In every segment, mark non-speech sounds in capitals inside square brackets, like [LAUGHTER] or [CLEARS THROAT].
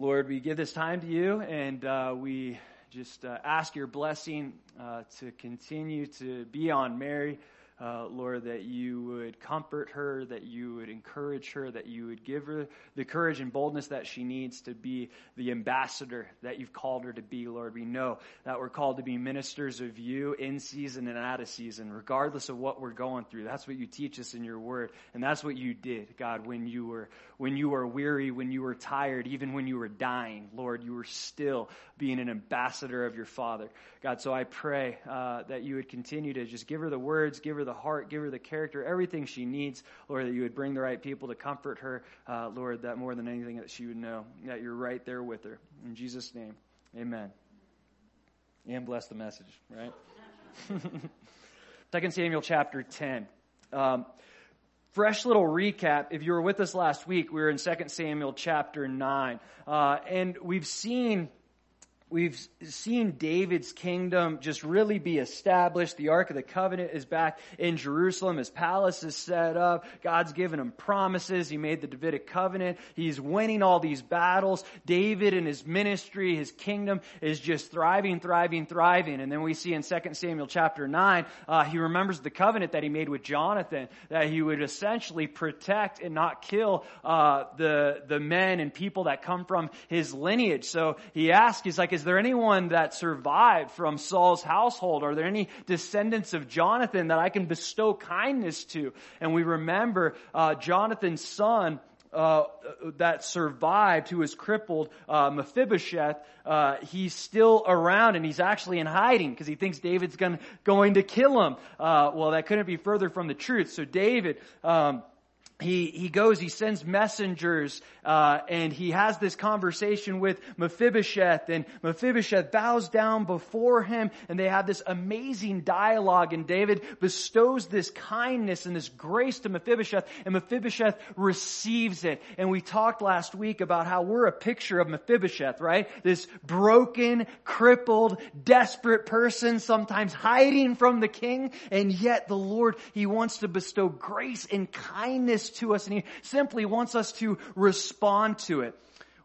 Lord, we give this time to you and uh, we just uh, ask your blessing uh, to continue to be on Mary. Uh, Lord, that you would comfort her, that you would encourage her, that you would give her the courage and boldness that she needs to be the ambassador that you've called her to be, Lord. We know that we're called to be ministers of you in season and out of season, regardless of what we're going through. That's what you teach us in your word. And that's what you did, God, when you were, when you were weary, when you were tired, even when you were dying, Lord, you were still being an ambassador of your Father. God, so I pray uh, that you would continue to just give her the words, give her the the heart, give her the character, everything she needs. Lord, that you would bring the right people to comfort her. Uh, Lord, that more than anything that she would know, that you're right there with her. In Jesus' name, amen. And bless the message, right? [LAUGHS] Second Samuel chapter 10. Um, fresh little recap. If you were with us last week, we were in 2 Samuel chapter 9. Uh, and we've seen We've seen David's kingdom just really be established. The Ark of the Covenant is back in Jerusalem. His palace is set up. God's given him promises. He made the Davidic covenant. He's winning all these battles. David and his ministry, his kingdom is just thriving, thriving, thriving. And then we see in 2 Samuel chapter 9, uh, he remembers the covenant that he made with Jonathan, that he would essentially protect and not kill uh, the, the men and people that come from his lineage. So he asks, he's like, is there anyone that survived from Saul's household? Are there any descendants of Jonathan that I can bestow kindness to? And we remember uh, Jonathan's son. Uh, that survived, who was crippled, uh, Mephibosheth, uh, he's still around and he's actually in hiding because he thinks David's going going to kill him. Uh, well, that couldn't be further from the truth. So David. Um, he, he goes, he sends messengers, uh, and he has this conversation with Mephibosheth, and Mephibosheth bows down before him, and they have this amazing dialogue, and David bestows this kindness and this grace to Mephibosheth, and Mephibosheth receives it. And we talked last week about how we're a picture of Mephibosheth, right? This broken, crippled, desperate person, sometimes hiding from the king, and yet the Lord, He wants to bestow grace and kindness to us and He simply wants us to respond to it.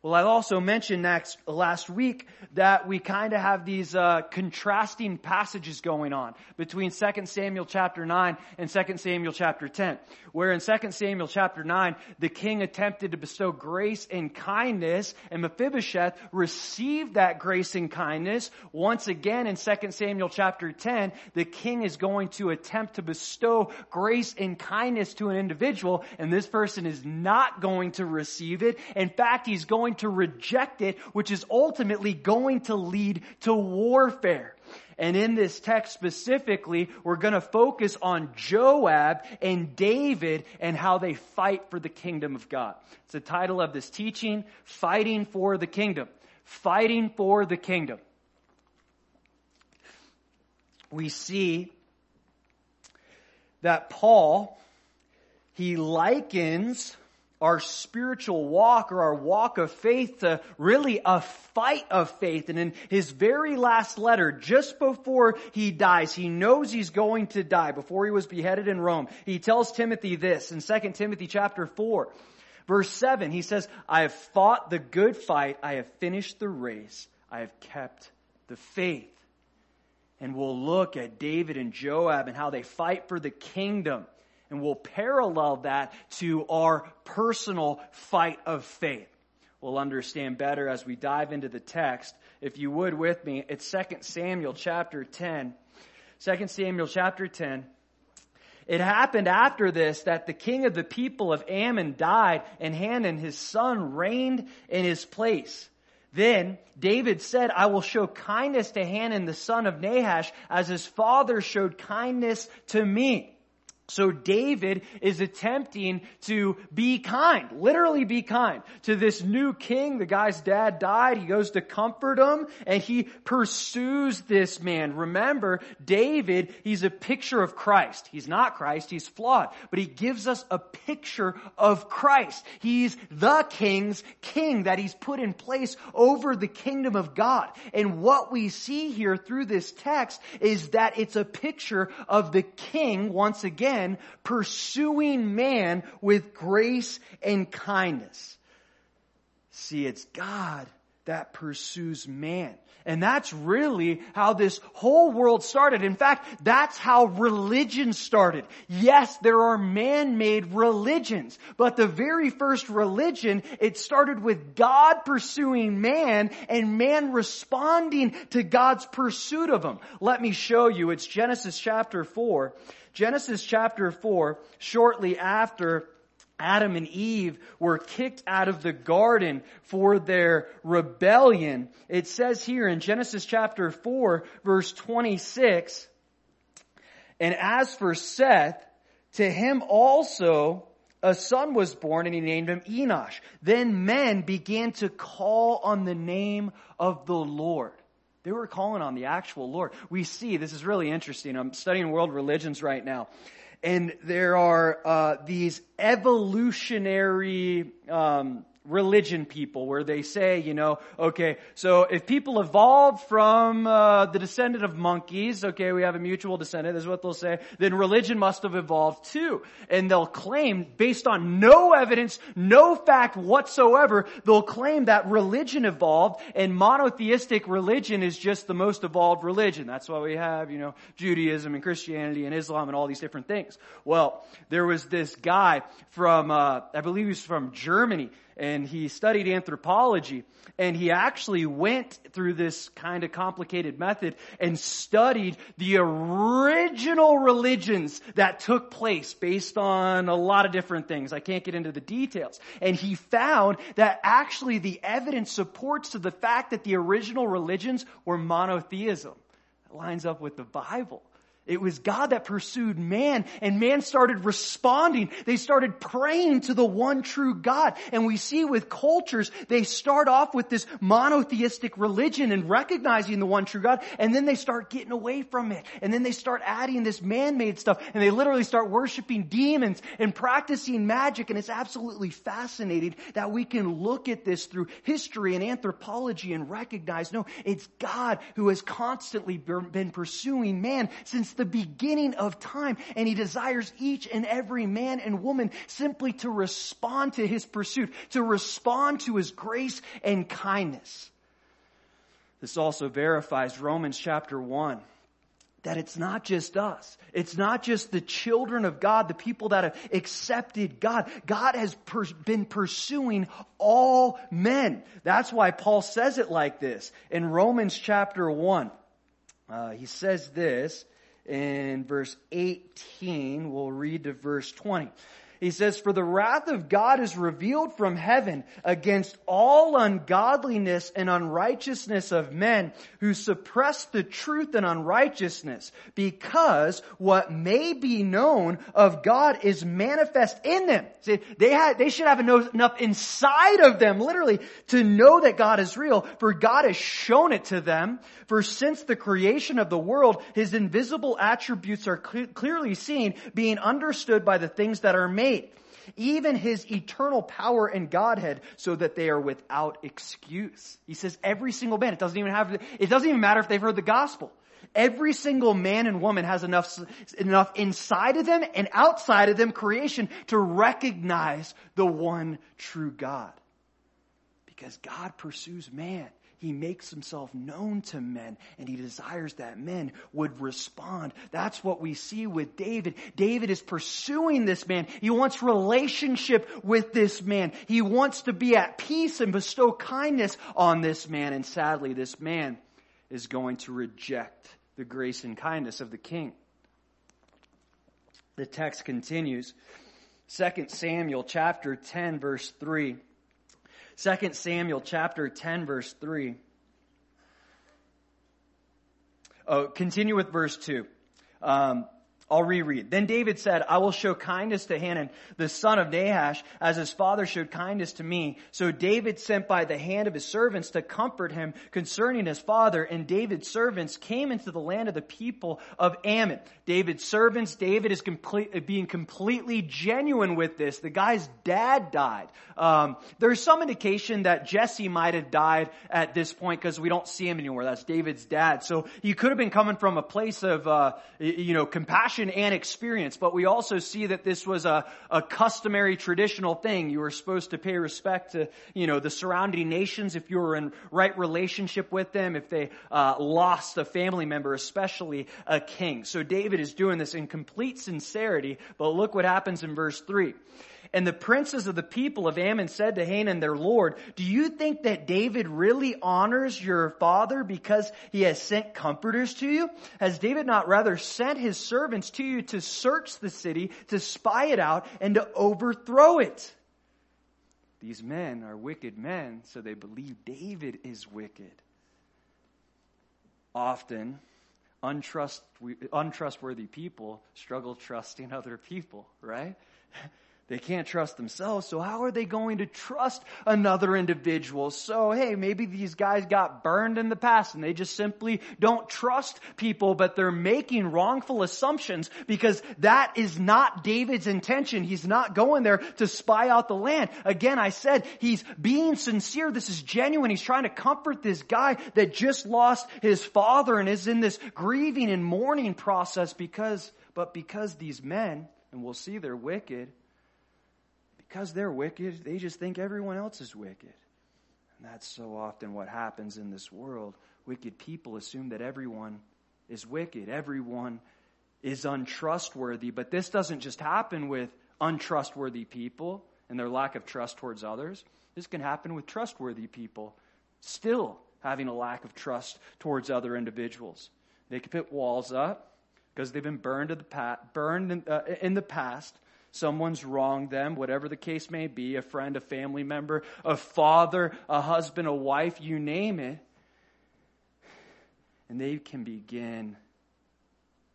Well, I also mentioned next, last week that we kind of have these uh, contrasting passages going on between 2 Samuel chapter 9 and 2 Samuel chapter 10. Where in 2 Samuel chapter 9, the king attempted to bestow grace and kindness, and Mephibosheth received that grace and kindness. Once again in 2 Samuel chapter 10, the king is going to attempt to bestow grace and kindness to an individual, and this person is not going to receive it. In fact, he's going to reject it, which is ultimately going to lead to warfare. And in this text specifically, we're going to focus on Joab and David and how they fight for the kingdom of God. It's the title of this teaching, Fighting for the Kingdom. Fighting for the Kingdom. We see that Paul, he likens our spiritual walk or our walk of faith to really a fight of faith. And in his very last letter, just before he dies, he knows he's going to die before he was beheaded in Rome. He tells Timothy this in 2 Timothy chapter 4. Verse 7, he says, I have fought the good fight. I have finished the race. I have kept the faith. And we'll look at David and Joab and how they fight for the kingdom and we'll parallel that to our personal fight of faith. We'll understand better as we dive into the text. If you would with me, it's 2 Samuel chapter 10. 2 Samuel chapter 10. It happened after this that the king of the people of Ammon died and Hanun his son reigned in his place. Then David said, I will show kindness to Hanun the son of Nahash as his father showed kindness to me. So David is attempting to be kind, literally be kind to this new king. The guy's dad died. He goes to comfort him and he pursues this man. Remember, David, he's a picture of Christ. He's not Christ. He's flawed, but he gives us a picture of Christ. He's the king's king that he's put in place over the kingdom of God. And what we see here through this text is that it's a picture of the king once again pursuing man with grace and kindness. See, it's God that pursues man. And that's really how this whole world started. In fact, that's how religion started. Yes, there are man-made religions, but the very first religion, it started with God pursuing man and man responding to God's pursuit of him. Let me show you. It's Genesis chapter 4. Genesis chapter 4, shortly after Adam and Eve were kicked out of the garden for their rebellion. It says here in Genesis chapter 4 verse 26, and as for Seth, to him also a son was born and he named him Enosh. Then men began to call on the name of the Lord. They were calling on the actual Lord. We see, this is really interesting. I'm studying world religions right now and there are uh, these evolutionary um, religion people where they say, you know, okay, so if people evolved from uh, the descendant of monkeys, okay, we have a mutual descendant, is what they'll say, then religion must have evolved too. And they'll claim, based on no evidence, no fact whatsoever, they'll claim that religion evolved and monotheistic religion is just the most evolved religion. That's why we have, you know, Judaism and Christianity and Islam and all these different things. Well, there was this guy from, uh, I believe he was from Germany, and he studied anthropology and he actually went through this kind of complicated method and studied the original religions that took place based on a lot of different things. I can't get into the details. And he found that actually the evidence supports to the fact that the original religions were monotheism. It lines up with the Bible. It was God that pursued man and man started responding. They started praying to the one true God. And we see with cultures, they start off with this monotheistic religion and recognizing the one true God. And then they start getting away from it. And then they start adding this man-made stuff and they literally start worshiping demons and practicing magic. And it's absolutely fascinating that we can look at this through history and anthropology and recognize, no, it's God who has constantly been pursuing man since the beginning of time and he desires each and every man and woman simply to respond to his pursuit, to respond to his grace and kindness. This also verifies Romans chapter 1 that it's not just us. It's not just the children of God, the people that have accepted God. God has per- been pursuing all men. That's why Paul says it like this in Romans chapter 1. Uh, he says this in verse 18. We'll read to verse 20. He says, For the wrath of God is revealed from heaven against all ungodliness and unrighteousness of men who suppress the truth and unrighteousness, because what may be known of God is manifest in them. See, they had, they should have enough inside of them, literally, to know that God is real, for God has shown it to them. For since the creation of the world, His invisible attributes are cl- clearly seen, being understood by the things that are made even his eternal power and Godhead so that they are without excuse. He says every single man, it doesn't even have, it doesn't even matter if they've heard the gospel. Every single man and woman has enough, enough inside of them and outside of them creation to recognize the one true God. Because God pursues man. He makes himself known to men and he desires that men would respond. That's what we see with David. David is pursuing this man. He wants relationship with this man. He wants to be at peace and bestow kindness on this man. And sadly, this man is going to reject the grace and kindness of the king. The text continues. 2 Samuel chapter 10 verse 3. 2 Samuel chapter 10 verse 3. Oh, continue with verse 2. Um, I'll reread. Then David said, I will show kindness to Hanun, the son of Nahash, as his father showed kindness to me. So David sent by the hand of his servants to comfort him concerning his father, and David's servants came into the land of the people of Ammon. David's servants, David is complete, being completely genuine with this. The guy's dad died. Um, there's some indication that Jesse might have died at this point because we don't see him anymore. That's David's dad. So he could have been coming from a place of, uh, you know, compassion passion and experience, but we also see that this was a, a customary traditional thing. You were supposed to pay respect to, you know, the surrounding nations if you were in right relationship with them, if they uh, lost a family member, especially a king. So David is doing this in complete sincerity, but look what happens in verse 3. And the princes of the people of Ammon said to Hanun their lord, do you think that David really honors your father because he has sent comforters to you? Has David not rather sent his servants to you to search the city, to spy it out, and to overthrow it? These men are wicked men, so they believe David is wicked. Often, untrustworthy people struggle trusting other people, right? They can't trust themselves, so how are they going to trust another individual? So, hey, maybe these guys got burned in the past and they just simply don't trust people, but they're making wrongful assumptions because that is not David's intention. He's not going there to spy out the land. Again, I said he's being sincere. This is genuine. He's trying to comfort this guy that just lost his father and is in this grieving and mourning process because, but because these men, and we'll see they're wicked, because they're wicked, they just think everyone else is wicked. And that's so often what happens in this world. Wicked people assume that everyone is wicked, everyone is untrustworthy. But this doesn't just happen with untrustworthy people and their lack of trust towards others. This can happen with trustworthy people still having a lack of trust towards other individuals. They can put walls up because they've been burned, the pa- burned in, uh, in the past someone's wronged them, whatever the case may be, a friend, a family member, a father, a husband, a wife, you name it. And they can begin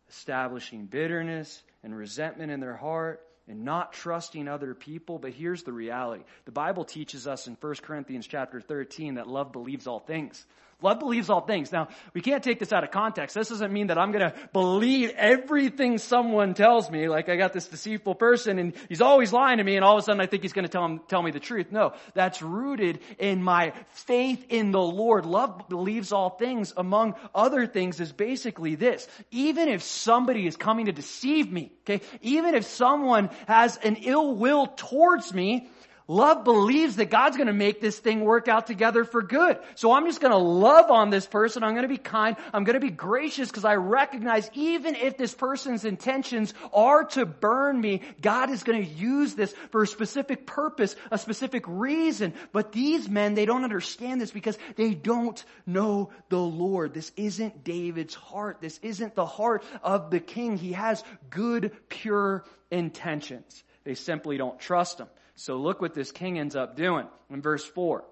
establishing bitterness and resentment in their heart and not trusting other people. But here's the reality. The Bible teaches us in 1 Corinthians chapter 13 that love believes all things. Love believes all things. Now, we can't take this out of context. This doesn't mean that I'm gonna believe everything someone tells me, like I got this deceitful person and he's always lying to me and all of a sudden I think he's gonna tell, him, tell me the truth. No, that's rooted in my faith in the Lord. Love believes all things, among other things, is basically this. Even if somebody is coming to deceive me, okay, even if someone has an ill will towards me, Love believes that God's going to make this thing work out together for good. So I'm just going to love on this person. I'm going to be kind. I'm going to be gracious because I recognize even if this person's intentions are to burn me, God is going to use this for a specific purpose, a specific reason. But these men, they don't understand this because they don't know the Lord. This isn't David's heart. This isn't the heart of the king. He has good, pure intentions. They simply don't trust him. So look what this king ends up doing in verse 4.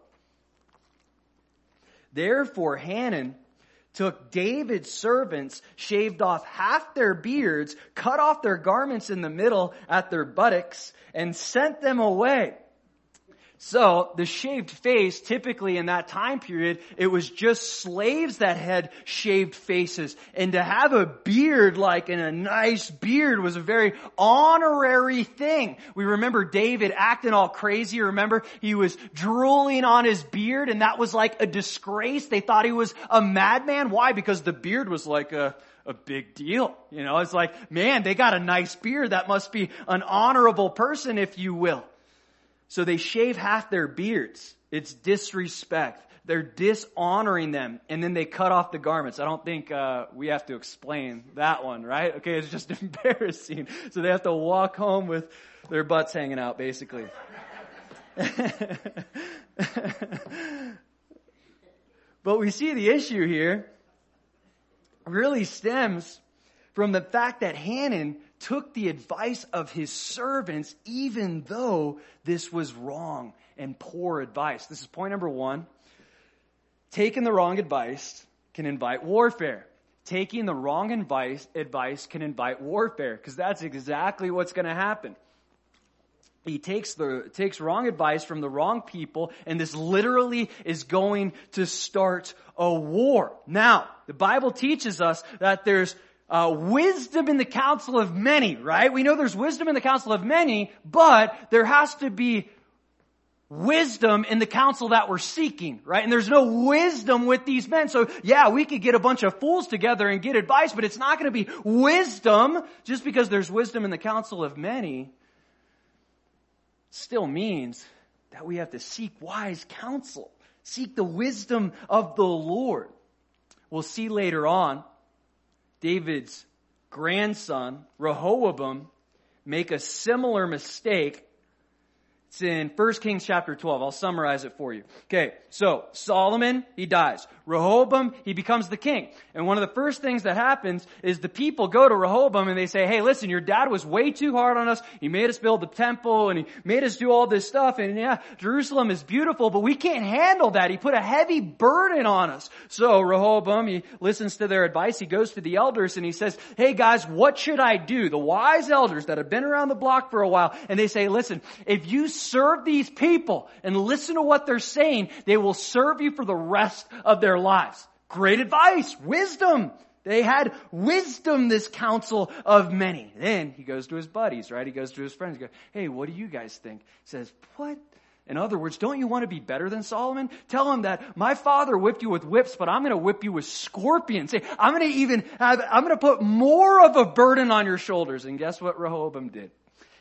Therefore, Hanun took David's servants, shaved off half their beards, cut off their garments in the middle at their buttocks, and sent them away. So the shaved face, typically in that time period, it was just slaves that had shaved faces. And to have a beard like in a nice beard was a very honorary thing. We remember David acting all crazy. Remember he was drooling on his beard and that was like a disgrace. They thought he was a madman. Why? Because the beard was like a, a big deal. You know, it's like, man, they got a nice beard. That must be an honorable person, if you will. So they shave half their beards. It's disrespect. They're dishonoring them, and then they cut off the garments. I don't think uh, we have to explain that one, right? Okay, it's just [LAUGHS] embarrassing. So they have to walk home with their butts hanging out, basically. [LAUGHS] but we see the issue here really stems from the fact that Hanun took the advice of his servants even though this was wrong and poor advice. This is point number one. Taking the wrong advice can invite warfare. Taking the wrong advice, advice can invite warfare because that's exactly what's going to happen. He takes the, takes wrong advice from the wrong people and this literally is going to start a war. Now, the Bible teaches us that there's uh, wisdom in the counsel of many, right? We know there's wisdom in the counsel of many, but there has to be wisdom in the counsel that we're seeking, right? And there's no wisdom with these men. So yeah, we could get a bunch of fools together and get advice, but it's not going to be wisdom just because there's wisdom in the counsel of many. Still means that we have to seek wise counsel, seek the wisdom of the Lord. We'll see later on David's grandson, Rehoboam, make a similar mistake it's in 1 Kings chapter 12. I'll summarize it for you. Okay, so Solomon, he dies. Rehoboam, he becomes the king. And one of the first things that happens is the people go to Rehoboam and they say, hey, listen, your dad was way too hard on us. He made us build the temple and he made us do all this stuff. And yeah, Jerusalem is beautiful, but we can't handle that. He put a heavy burden on us. So Rehoboam, he listens to their advice. He goes to the elders and he says, hey guys, what should I do? The wise elders that have been around the block for a while. And they say, listen, if you serve these people and listen to what they're saying, they will serve you for the rest of their lives. Great advice, wisdom. They had wisdom, this counsel of many. Then he goes to his buddies, right? He goes to his friends. He goes, hey, what do you guys think? He says, what? In other words, don't you want to be better than Solomon? Tell him that my father whipped you with whips, but I'm going to whip you with scorpions. I'm going to even have, I'm going to put more of a burden on your shoulders. And guess what Rehoboam did?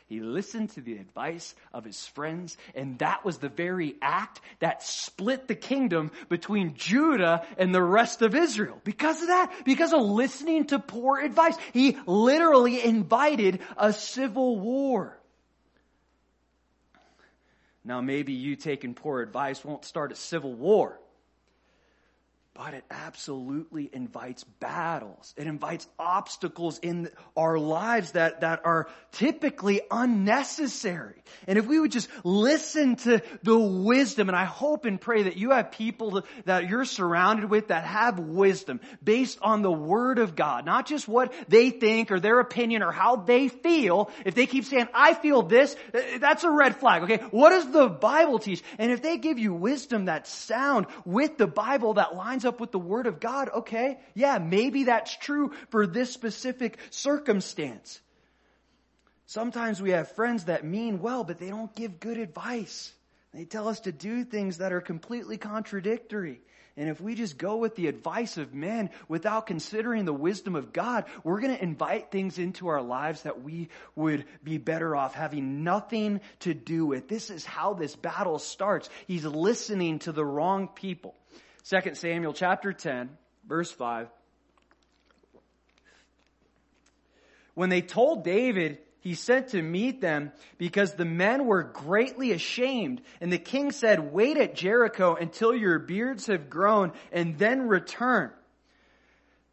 He listened to the advice of his friends, and that was the very act that split the kingdom between Judah and the rest of Israel. Because of that, because of listening to poor advice, he literally invited a civil war. Now maybe you taking poor advice won't start a civil war but it absolutely invites battles. It invites obstacles in our lives that, that are typically unnecessary. And if we would just listen to the wisdom, and I hope and pray that you have people that you're surrounded with that have wisdom based on the Word of God, not just what they think or their opinion or how they feel. If they keep saying, I feel this, that's a red flag, okay? What does the Bible teach? And if they give you wisdom that's sound with the Bible that lines up up with the Word of God, okay, yeah, maybe that's true for this specific circumstance. Sometimes we have friends that mean well, but they don't give good advice. They tell us to do things that are completely contradictory. And if we just go with the advice of men without considering the wisdom of God, we're going to invite things into our lives that we would be better off having nothing to do with. This is how this battle starts. He's listening to the wrong people. 2 Samuel chapter 10, verse 5. When they told David, he sent to meet them because the men were greatly ashamed. And the king said, wait at Jericho until your beards have grown and then return.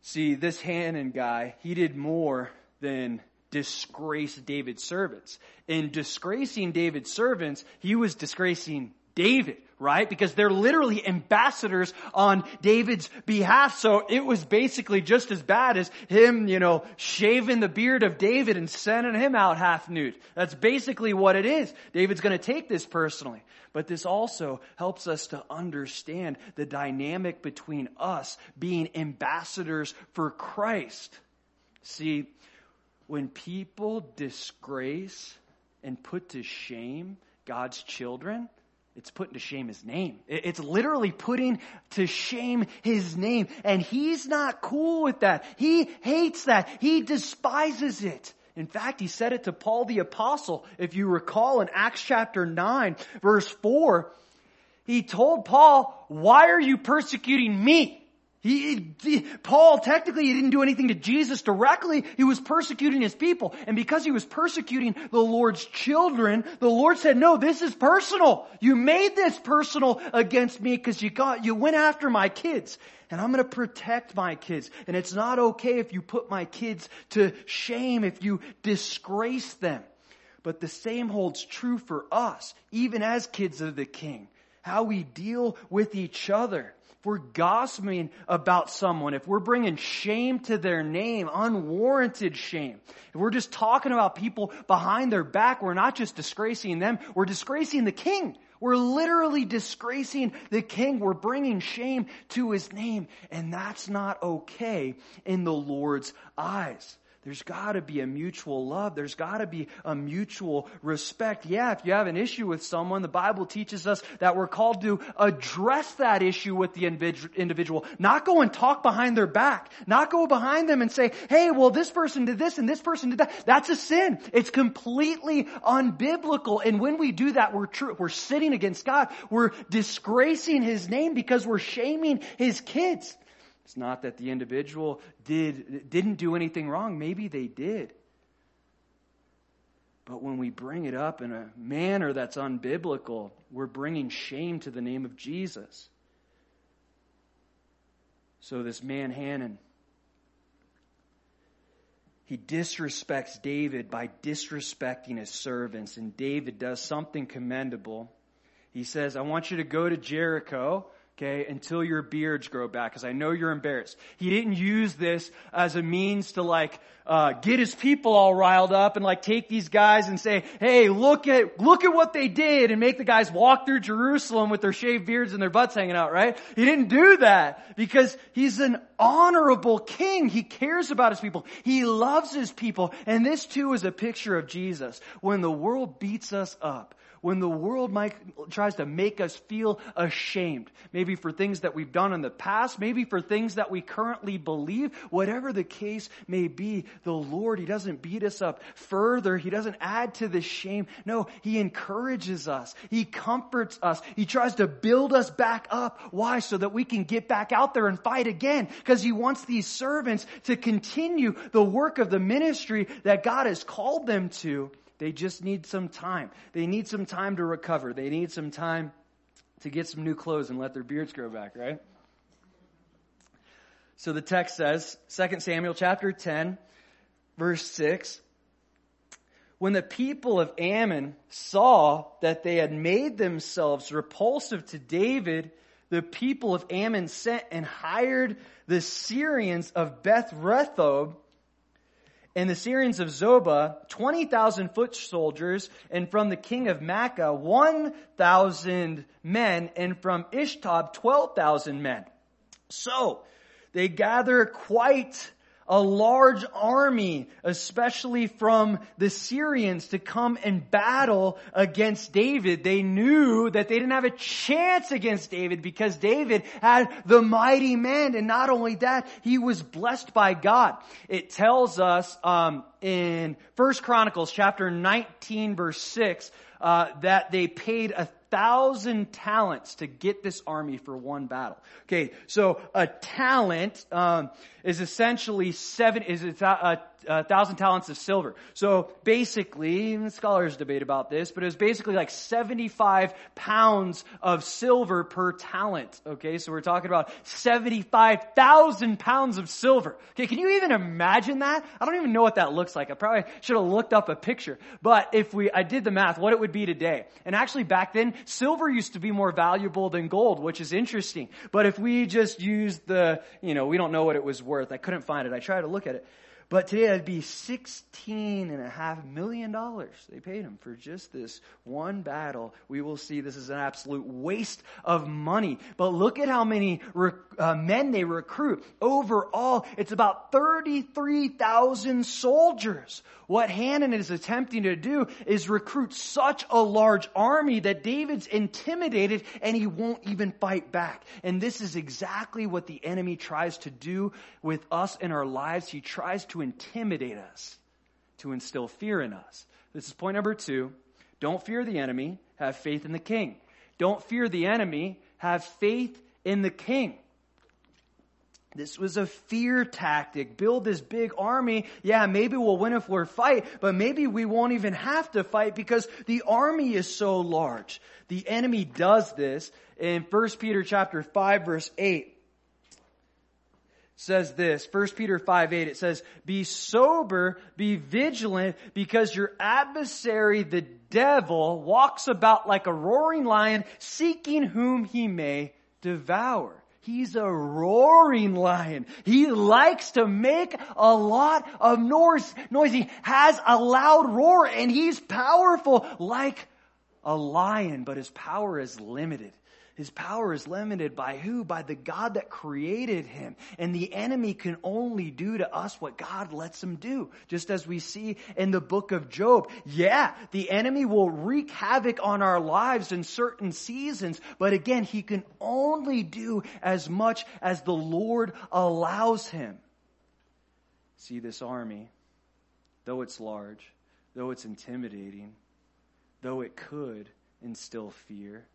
See, this Hanun guy, he did more than disgrace David's servants. In disgracing David's servants, he was disgracing David right? Because they're literally ambassadors on David's behalf. So it was basically just as bad as him, you know, shaving the beard of David and sending him out half nude. That's basically what it is. David's going to take this personally. But this also helps us to understand the dynamic between us being ambassadors for Christ. See, when people disgrace and put to shame God's children, it's putting to shame his name. It's literally putting to shame his name. And he's not cool with that. He hates that. He despises it. In fact, he said it to Paul the apostle. If you recall in Acts chapter 9 verse 4, he told Paul, why are you persecuting me? He, he, Paul technically he didn't do anything to Jesus directly. He was persecuting his people. And because he was persecuting the Lord's children, the Lord said, no, this is personal. You made this personal against me because you got, you went after my kids. And I'm going to protect my kids. And it's not okay if you put my kids to shame, if you disgrace them. But the same holds true for us, even as kids of the king. How we deal with each other we're gossiping about someone, if we're bringing shame to their name, unwarranted shame, if we're just talking about people behind their back, we're not just disgracing them, we're disgracing the king. We're literally disgracing the king. We're bringing shame to his name. And that's not okay in the Lord's eyes. There's got to be a mutual love. There's got to be a mutual respect. Yeah, if you have an issue with someone, the Bible teaches us that we're called to address that issue with the individual, not go and talk behind their back, not go behind them and say, hey, well, this person did this and this person did that. That's a sin. It's completely unbiblical. And when we do that, we're true, we're sitting against God. We're disgracing His name because we're shaming His kids. It's not that the individual did, didn't do anything wrong. Maybe they did. But when we bring it up in a manner that's unbiblical, we're bringing shame to the name of Jesus. So this man, Hanun, he disrespects David by disrespecting his servants. And David does something commendable. He says, I want you to go to Jericho okay, until your beards grow back, because I know you're embarrassed. He didn't use this as a means to like, uh, get his people all riled up and like take these guys and say, hey, look at, look at what they did and make the guys walk through Jerusalem with their shaved beards and their butts hanging out, right? He didn't do that because he's an honorable king. He cares about his people. He loves his people. And this too is a picture of Jesus. When the world beats us up, when the world might, tries to make us feel ashamed, maybe for things that we've done in the past, maybe for things that we currently believe, whatever the case may be, the Lord, He doesn't beat us up further. He doesn't add to the shame. No, He encourages us. He comforts us. He tries to build us back up. Why? So that we can get back out there and fight again. Because He wants these servants to continue the work of the ministry that God has called them to. They just need some time. They need some time to recover. They need some time to get some new clothes and let their beards grow back, right? So the text says, 2 Samuel chapter 10, verse 6, when the people of Ammon saw that they had made themselves repulsive to David, the people of Ammon sent and hired the Syrians of Beth and the Syrians of Zobah, 20,000 foot soldiers, and from the king of Maacah, 1,000 men, and from Ishtob, 12,000 men. So, they gather quite a large army, especially from the Syrians, to come and battle against David. They knew that they didn't have a chance against David because David had the mighty man, and not only that, he was blessed by God. It tells us um, in First Chronicles chapter 19, verse six, uh, that they paid a thousand talents to get this army for one battle. Okay, so a talent um, is essentially seven is a, a, Uh, thousand talents of silver. So basically, scholars debate about this, but it was basically like seventy-five pounds of silver per talent. Okay, so we're talking about seventy-five thousand pounds of silver. Okay, can you even imagine that? I don't even know what that looks like. I probably should have looked up a picture. But if we, I did the math, what it would be today. And actually back then, silver used to be more valuable than gold, which is interesting. But if we just use the, you know, we don't know what it was worth. I couldn't find it. I tried to look at it. But today it'd be sixteen and a half million dollars they paid him for just this one battle. We will see this is an absolute waste of money. But look at how many rec- uh, men they recruit. Overall, it's about 33,000 soldiers. What Hanun is attempting to do is recruit such a large army that David's intimidated and he won't even fight back. And this is exactly what the enemy tries to do with us in our lives. He tries to to intimidate us, to instill fear in us. This is point number two. Don't fear the enemy, have faith in the king. Don't fear the enemy, have faith in the king. This was a fear tactic. Build this big army. Yeah, maybe we'll win if we're fight, but maybe we won't even have to fight because the army is so large. The enemy does this in 1 Peter chapter 5 verse 8 says this, 1 Peter 5 8, it says, Be sober, be vigilant, because your adversary, the devil, walks about like a roaring lion, seeking whom he may devour. He's a roaring lion. He likes to make a lot of noise. noise. He has a loud roar and he's powerful like a lion, but his power is limited. His power is limited by who? By the God that created him. And the enemy can only do to us what God lets him do. Just as we see in the book of Job. Yeah, the enemy will wreak havoc on our lives in certain seasons, but again, he can only do as much as the Lord allows him. See this army, though it's large, though it's intimidating, though it could instill fear,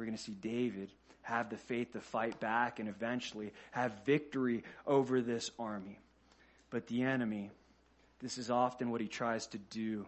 we're going to see David have the faith to fight back and eventually have victory over this army. But the enemy, this is often what he tries to do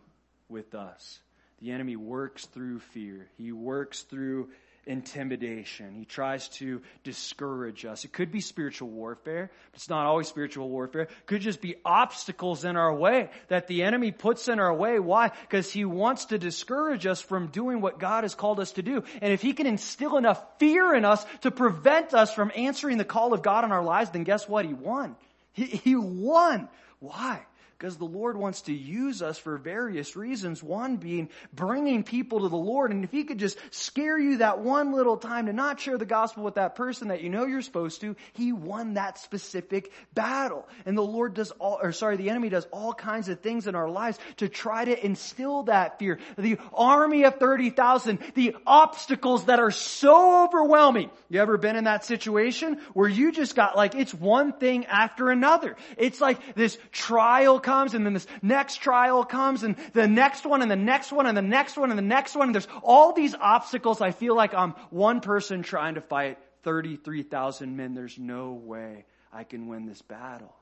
with us. The enemy works through fear. He works through intimidation. He tries to discourage us. It could be spiritual warfare, but it's not always spiritual warfare. It could just be obstacles in our way that the enemy puts in our way. Why? Because he wants to discourage us from doing what God has called us to do. And if he can instill enough fear in us to prevent us from answering the call of God in our lives, then guess what? He won. He, he won. Why? Because the Lord wants to use us for various reasons. One being bringing people to the Lord. And if He could just scare you that one little time to not share the gospel with that person that you know you're supposed to, He won that specific battle. And the Lord does all, or sorry, the enemy does all kinds of things in our lives to try to instill that fear. The army of 30,000, the obstacles that are so overwhelming. You ever been in that situation where you just got like, it's one thing after another. It's like this trial and then this next trial comes and the next one and the next one and the next one and the next one. And there's all these obstacles. I feel like I'm one person trying to fight 33,000 men. There's no way I can win this battle.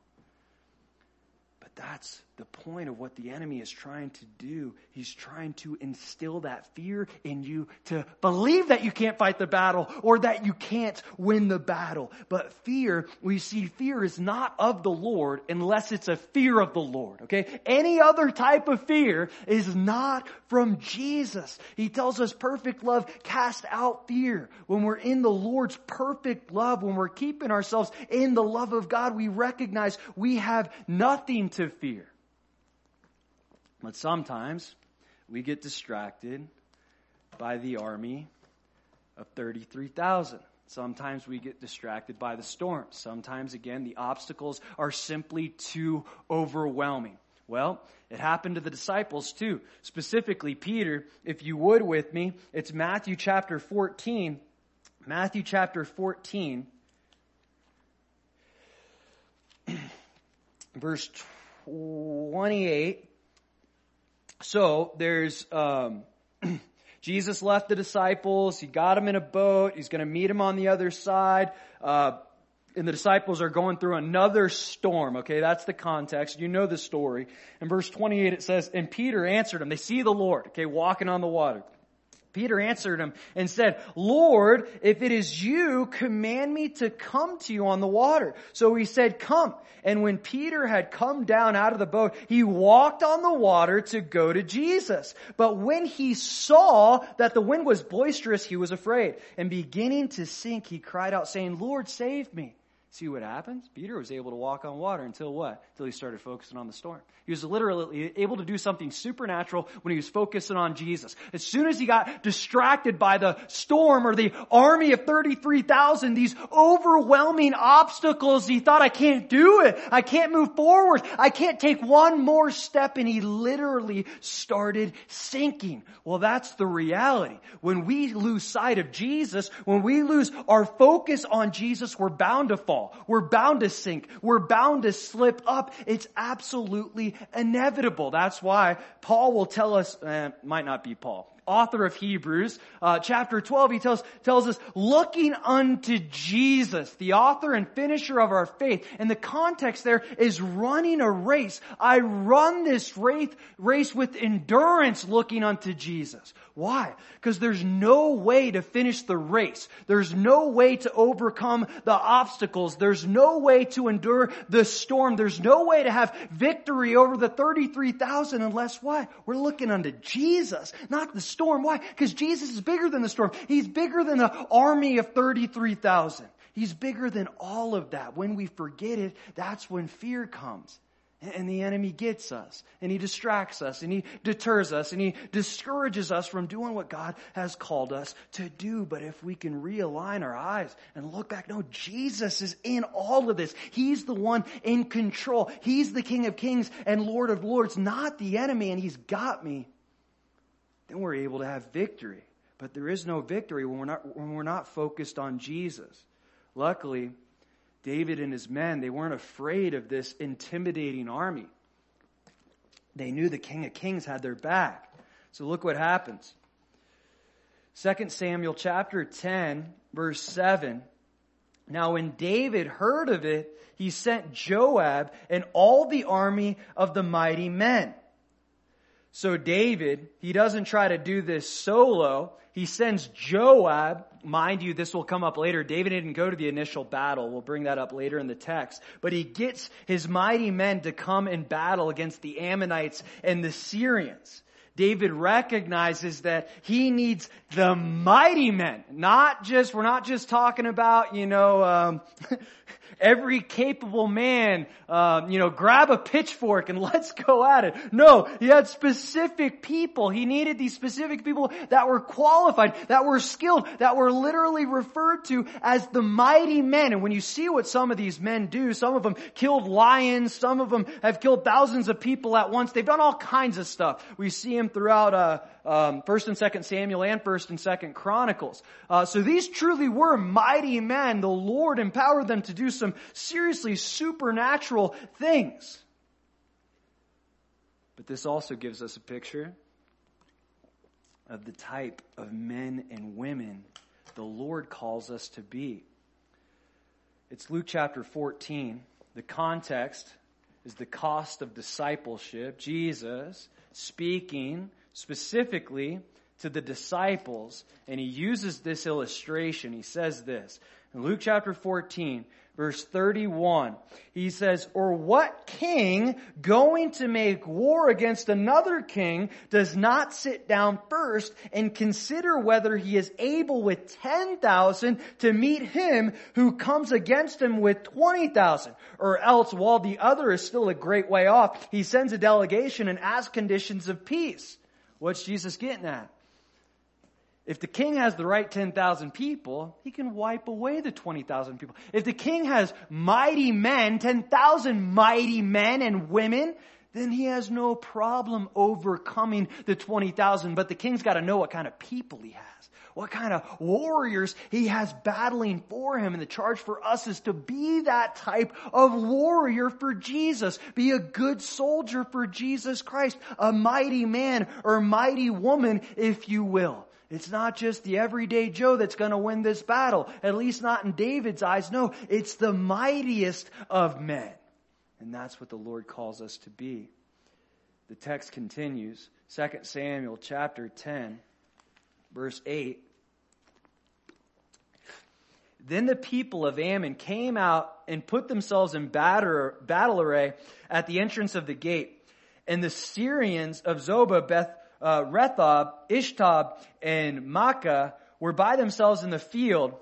But that's the point of what the enemy is trying to do. He's trying to instill that fear in you to believe that you can't fight the battle or that you can't win the battle. But fear, we see fear is not of the Lord unless it's a fear of the Lord. Okay? Any other type of fear is not from Jesus. He tells us perfect love cast out fear. When we're in the Lord's perfect love, when we're keeping ourselves in the love of God, we recognize we have nothing to fear. But sometimes we get distracted by the army of 33,000. Sometimes we get distracted by the storm. Sometimes, again, the obstacles are simply too overwhelming. Well, it happened to the disciples too. Specifically, Peter, if you would with me, it's Matthew chapter 14. Matthew chapter 14, [CLEARS THROAT] verse 28. So there's, um, [CLEARS THROAT] Jesus left the disciples. He got them in a boat. He's going to meet them on the other side. Uh, and the disciples are going through another storm. Okay, that's the context. You know the story. In verse 28 it says, and Peter answered him. They see the Lord, okay, walking on the water. Peter answered him and said, Lord, if it is you, command me to come to you on the water. So he said, come. And when Peter had come down out of the boat, he walked on the water to go to Jesus. But when he saw that the wind was boisterous, he was afraid. And beginning to sink, he cried out saying, Lord, save me. See what happens? Peter was able to walk on water until what? Until he started focusing on the storm. He was literally able to do something supernatural when he was focusing on Jesus. As soon as he got distracted by the storm or the army of 33,000, these overwhelming obstacles, he thought, I can't do it. I can't move forward. I can't take one more step. And he literally started sinking. Well, that's the reality. When we lose sight of Jesus, when we lose our focus on Jesus, we're bound to fall. We're bound to sink. We're bound to slip up. It's absolutely inevitable. That's why Paul will tell us, eh, might not be Paul, author of Hebrews, uh, chapter 12, he tells, tells us, looking unto Jesus, the author and finisher of our faith. And the context there is running a race. I run this race, race with endurance looking unto Jesus. Why? Because there's no way to finish the race. There's no way to overcome the obstacles. There's no way to endure the storm. There's no way to have victory over the 33,000 unless what? We're looking unto Jesus, not the storm. Why? Because Jesus is bigger than the storm. He's bigger than the army of 33,000. He's bigger than all of that. When we forget it, that's when fear comes. And the enemy gets us, and he distracts us, and he deters us, and he discourages us from doing what God has called us to do. But if we can realign our eyes and look back, no, Jesus is in all of this. He's the one in control. He's the King of Kings and Lord of Lords, not the enemy, and he's got me. Then we're able to have victory. But there is no victory when we're not, when we're not focused on Jesus. Luckily, David and his men, they weren't afraid of this intimidating army. They knew the King of Kings had their back. So look what happens. 2 Samuel chapter 10, verse 7. Now when David heard of it, he sent Joab and all the army of the mighty men. So David, he doesn't try to do this solo. He sends Joab. Mind you, this will come up later. David didn't go to the initial battle. We'll bring that up later in the text. But he gets his mighty men to come and battle against the Ammonites and the Syrians. David recognizes that he needs the mighty men, not just, we're not just talking about, you know, um, [LAUGHS] every capable man, um, you know, grab a pitchfork and [LAUGHS] let's go at it. No, he had specific people. He needed these specific people that were qualified, that were skilled, that were literally referred to as the mighty men. And when you see what some of these men do, some of them killed lions, some of them have killed thousands of people at once. They've done all kinds of stuff. We see them throughout uh, um, First and Second Samuel and First and Second Chronicles. Uh, so these truly were mighty men. The Lord empowered them to do some seriously supernatural things. But this also gives us a picture of the type of men and women the Lord calls us to be. It's Luke chapter 14. The context is the cost of discipleship. Jesus speaking specifically to the disciples, and he uses this illustration. He says this in Luke chapter 14, verse 31. He says, Or what king going to make war against another king does not sit down first and consider whether he is able with 10,000 to meet him who comes against him with 20,000? Or else, while the other is still a great way off, he sends a delegation and asks conditions of peace. What's Jesus getting at? If the king has the right 10,000 people, he can wipe away the 20,000 people. If the king has mighty men, 10,000 mighty men and women, then he has no problem overcoming the 20,000. But the king's got to know what kind of people he has what kind of warriors he has battling for him. And the charge for us is to be that type of warrior for Jesus. Be a good soldier for Jesus Christ. A mighty man or mighty woman, if you will. It's not just the everyday Joe that's going to win this battle. At least not in David's eyes. No, it's the mightiest of men. And that's what the Lord calls us to be. The text continues, 2 Samuel chapter 10 verse 8. Then the people of Ammon came out and put themselves in battle array at the entrance of the gate. And the Syrians of Zobah, Beth, uh, Rethob, Ishtob, and Maacah were by themselves in the field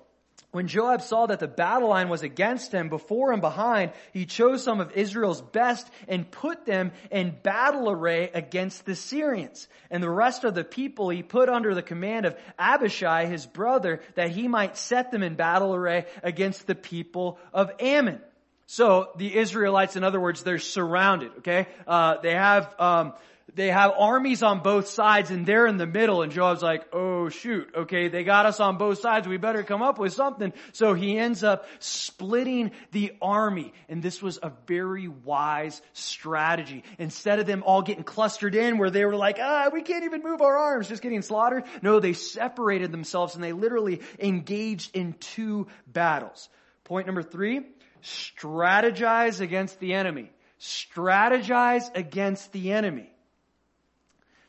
when Joab saw that the battle line was against him, before and behind, he chose some of Israel's best and put them in battle array against the Syrians. And the rest of the people he put under the command of Abishai, his brother, that he might set them in battle array against the people of Ammon. So the Israelites, in other words, they're surrounded. Okay, uh, they have um, they have armies on both sides and they're in the middle and Joab's like, oh shoot, okay, they got us on both sides, we better come up with something. So he ends up splitting the army and this was a very wise strategy. Instead of them all getting clustered in where they were like, ah, we can't even move our arms, just getting slaughtered. No, they separated themselves and they literally engaged in two battles. Point number three, strategize against the enemy. Strategize against the enemy.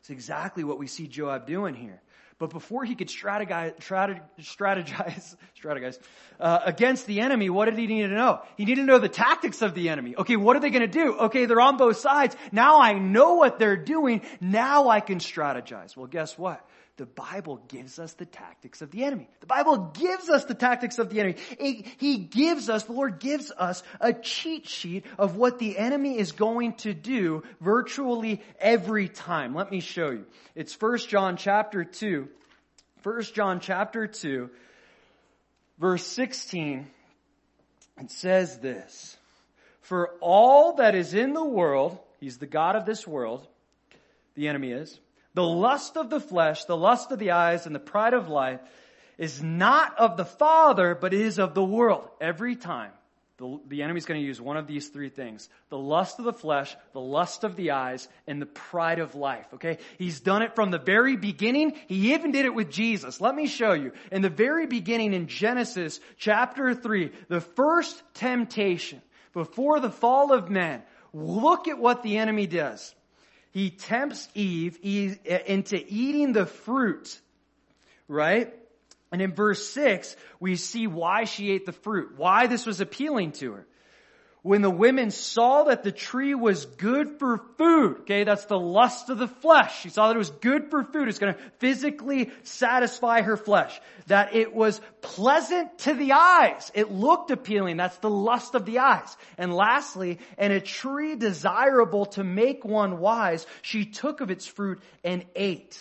It's exactly what we see Joab doing here. But before he could strategize, [LAUGHS] strategize, strategize uh, against the enemy, what did he need to know? He needed to know the tactics of the enemy. Okay, what are they going to do? Okay, they're on both sides. Now I know what they're doing. Now I can strategize. Well, guess what? The Bible gives us the tactics of the enemy. The Bible gives us the tactics of the enemy. He gives us, the Lord gives us a cheat sheet of what the enemy is going to do virtually every time. Let me show you. It's 1 John chapter 2. 1 John chapter 2, verse 16. It says this. For all that is in the world, he's the God of this world, the enemy is, the lust of the flesh, the lust of the eyes, and the pride of life is not of the Father, but is of the world. Every time, the, the enemy's going to use one of these three things. The lust of the flesh, the lust of the eyes, and the pride of life. Okay? He's done it from the very beginning. He even did it with Jesus. Let me show you. In the very beginning in Genesis chapter 3, the first temptation before the fall of man, look at what the enemy does he tempts Eve into eating the fruit, right? And in verse 6, we see why she ate the fruit, why this was appealing to her when the women saw that the tree was good for food, okay, that's the lust of the flesh. She saw that it was good for food. It's going to physically satisfy her flesh. That it was pleasant to the eyes. It looked appealing. That's the lust of the eyes. And lastly, and a tree desirable to make one wise, she took of its fruit and ate.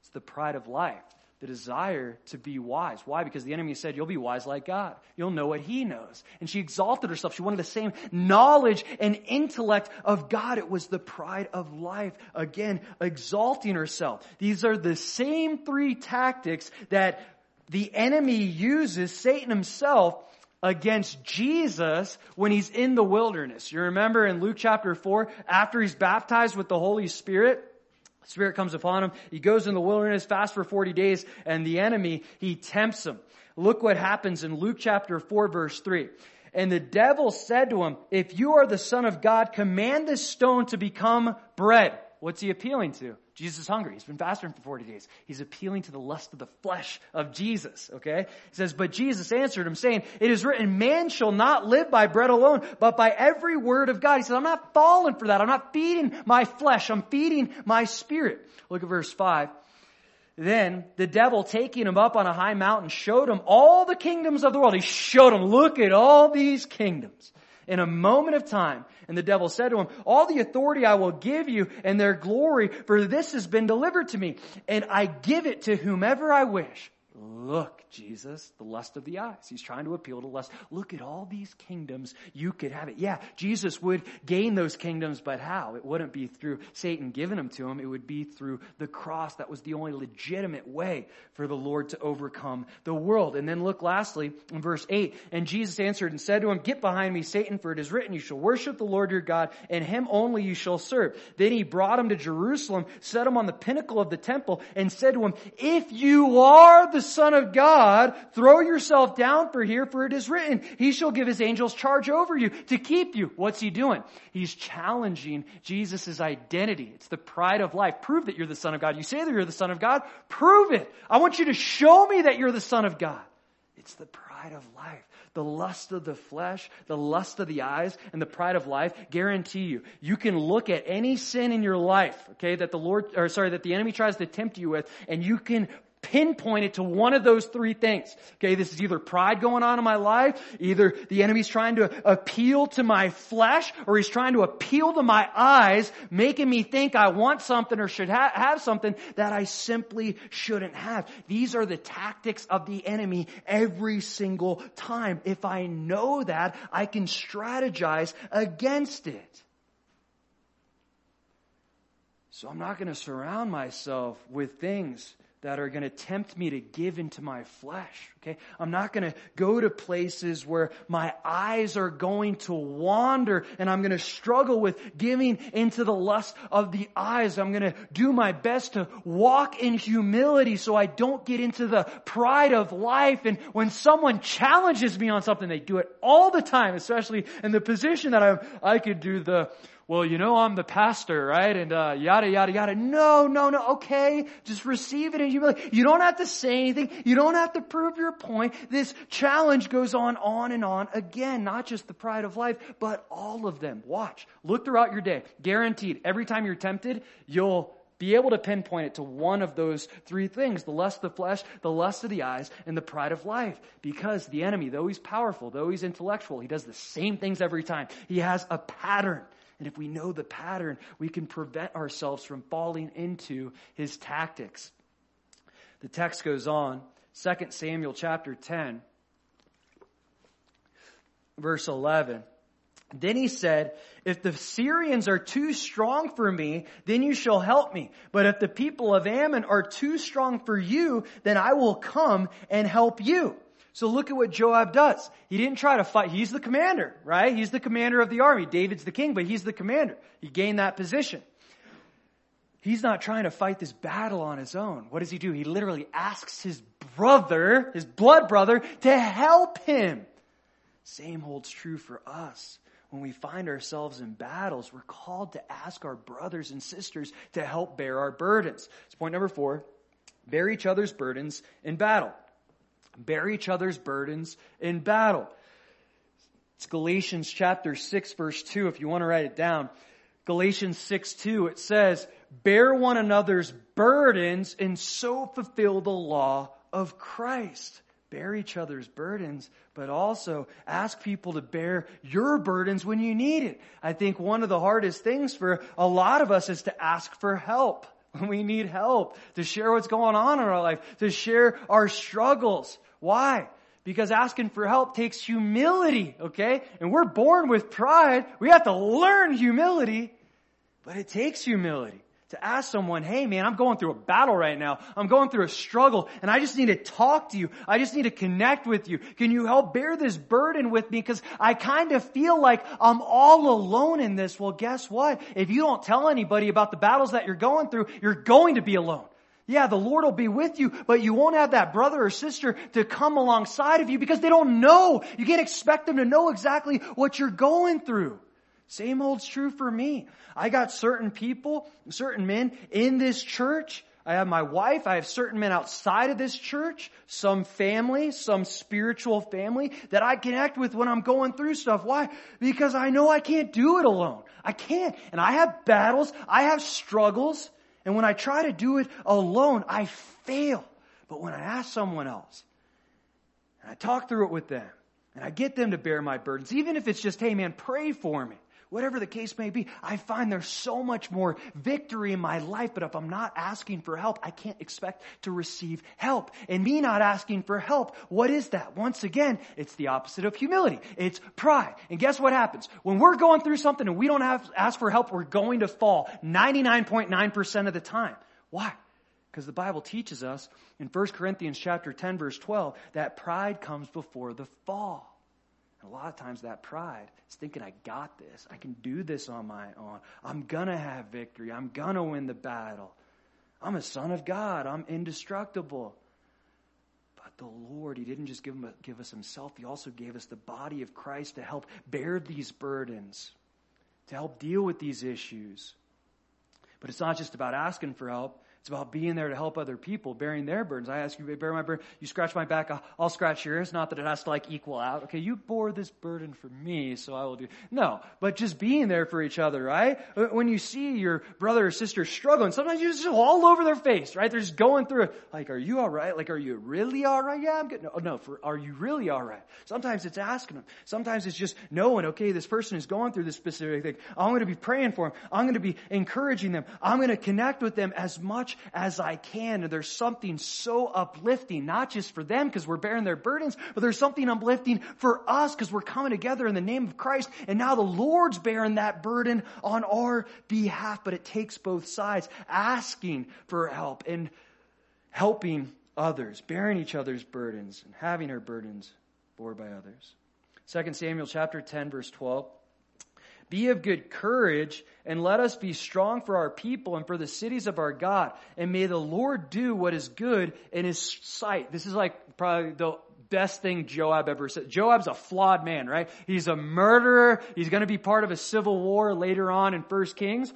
It's the pride of life the desire to be wise. Why? Because the enemy said, you'll be wise like God. You'll know what he knows. And she exalted herself. She wanted the same knowledge and intellect of God. It was the pride of life. Again, exalting herself. These are the same three tactics that the enemy uses, Satan himself, against Jesus when he's in the wilderness. You remember in Luke chapter 4, after he's baptized with the Holy Spirit, Spirit comes upon him. He goes in the wilderness, fast for 40 days, and the enemy, he tempts him. Look what happens in Luke chapter 4 verse 3. And the devil said to him, if you are the son of God, command this stone to become bread. What's he appealing to? Jesus is hungry. He's been fasting for 40 days. He's appealing to the lust of the flesh of Jesus, okay? He says, but Jesus answered him saying, it is written, man shall not live by bread alone, but by every word of God. He says, I'm not falling for that. I'm not feeding my flesh. I'm feeding my spirit. Look at verse 5. Then the devil taking him up on a high mountain showed him all the kingdoms of the world. He showed him, look at all these kingdoms in a moment of time. And the devil said to him, all the authority I will give you and their glory, for this has been delivered to me, and I give it to whomever I wish. Look, Jesus, the lust of the eyes. He's trying to appeal to lust. Look at all these kingdoms. You could have it. Yeah, Jesus would gain those kingdoms, but how? It wouldn't be through Satan giving them to him. It would be through the cross. That was the only legitimate way for the Lord to overcome the world. And then look lastly in verse 8. And Jesus answered and said to him, Get behind me, Satan, for it is written, You shall worship the Lord your God, and him only you shall serve. Then he brought him to Jerusalem, set him on the pinnacle of the temple, and said to him, If you are the Son of God, throw yourself down for here, for it is written, He shall give His angels charge over you to keep you. What's He doing? He's challenging Jesus' identity. It's the pride of life. Prove that you're the Son of God. You say that you're the Son of God. Prove it. I want you to show me that you're the Son of God. It's the pride of life. The lust of the flesh, the lust of the eyes, and the pride of life guarantee you, you can look at any sin in your life, okay, that the Lord, or sorry, that the enemy tries to tempt you with, and you can pinpoint it to one of those three things. Okay, this is either pride going on in my life, either the enemy's trying to appeal to my flesh, or he's trying to appeal to my eyes, making me think I want something or should ha- have something that I simply shouldn't have. These are the tactics of the enemy every single time. If I know that, I can strategize against it. So I'm not going to surround myself with things that are going to tempt me to give into my flesh. Okay. I'm not going to go to places where my eyes are going to wander and I'm going to struggle with giving into the lust of the eyes. I'm going to do my best to walk in humility so I don't get into the pride of life. And when someone challenges me on something, they do it all the time, especially in the position that I'm, I could do the, well, you know, I'm the pastor, right? And, uh, yada, yada, yada. No, no, no. Okay. Just receive it in. You don't have to say anything. You don't have to prove your point. This challenge goes on, on and on. Again, not just the pride of life, but all of them. Watch. Look throughout your day. Guaranteed. Every time you're tempted, you'll be able to pinpoint it to one of those three things the lust of the flesh, the lust of the eyes, and the pride of life. Because the enemy, though he's powerful, though he's intellectual, he does the same things every time. He has a pattern. And if we know the pattern, we can prevent ourselves from falling into his tactics. The text goes on, 2 Samuel chapter 10, verse 11. Then he said, if the Syrians are too strong for me, then you shall help me. But if the people of Ammon are too strong for you, then I will come and help you. So look at what Joab does. He didn't try to fight. He's the commander, right? He's the commander of the army. David's the king, but he's the commander. He gained that position. He's not trying to fight this battle on his own. What does he do? He literally asks his brother, his blood brother, to help him. Same holds true for us when we find ourselves in battles, we're called to ask our brothers and sisters to help bear our burdens. It's point number four. Bear each other's burdens in battle. Bear each other's burdens in battle. It's Galatians chapter 6 verse 2 if you want to write it down. Galatians 6 2, it says, bear one another's burdens and so fulfill the law of Christ bear each other's burdens, but also ask people to bear your burdens when you need it. I think one of the hardest things for a lot of us is to ask for help when [LAUGHS] we need help, to share what's going on in our life, to share our struggles. Why? Because asking for help takes humility, okay? And we're born with pride. We have to learn humility, but it takes humility to ask someone, hey man, I'm going through a battle right now. I'm going through a struggle and I just need to talk to you. I just need to connect with you. Can you help bear this burden with me? Because I kind of feel like I'm all alone in this. Well, guess what? If you don't tell anybody about the battles that you're going through, you're going to be alone. Yeah, the Lord will be with you, but you won't have that brother or sister to come alongside of you because they don't know. You can't expect them to know exactly what you're going through. Same holds true for me. I got certain people, certain men in this church. I have my wife. I have certain men outside of this church, some family, some spiritual family that I connect with when I'm going through stuff. Why? Because I know I can't do it alone. I can't. And I have battles. I have struggles. And when I try to do it alone, I fail. But when I ask someone else, and I talk through it with them, and I get them to bear my burdens, even if it's just, hey man, pray for me whatever the case may be, I find there's so much more victory in my life. But if I'm not asking for help, I can't expect to receive help. And me not asking for help, what is that? Once again, it's the opposite of humility. It's pride. And guess what happens? When we're going through something and we don't have, ask for help, we're going to fall 99.9% of the time. Why? Because the Bible teaches us in 1 Corinthians chapter 10 verse 12 that pride comes before the fall. And a lot of times that pride is thinking, I got this. I can do this on my own. I'm gonna have victory. I'm gonna win the battle. I'm a son of God. I'm indestructible. But the Lord, He didn't just give, him, give us Himself, He also gave us the body of Christ to help bear these burdens, to help deal with these issues. But it's not just about asking for help. It's about being there to help other people, bearing their burdens. I ask you to bear my burden. You scratch my back, I'll, scratch yours. Not that it has to like equal out. Okay, you bore this burden for me, so I will do. No, but just being there for each other, right? Uh, when you see your brother or sister struggling, sometimes you're just all over their face, right? They're just going through it. Like, are you alright? Like, are you really alright? Yeah, I'm good. No, no, for, are you really alright? Sometimes it's asking them. Sometimes it's just knowing, okay, this person is going through this specific thing. I'm going to be praying for them. I'm going to be encouraging them. I'm going to connect with them as much much as I can. And there's something so uplifting, not just for them because we're bearing their burdens, but there's something uplifting for us because we're coming together in the name of Christ. And now the Lord's bearing that burden on our behalf. But it takes both sides asking for help and helping others, bearing each other's burdens and having our burdens bore by others. 2 Samuel chapter 10 verse 12. Be of good courage and let us be strong for our people and for the cities of our God. And may the Lord do what is good in his sight. This is like probably the best thing Joab ever said. Joab's a flawed man, right? He's a murderer. He's going to be part of a civil war later on in First Kings.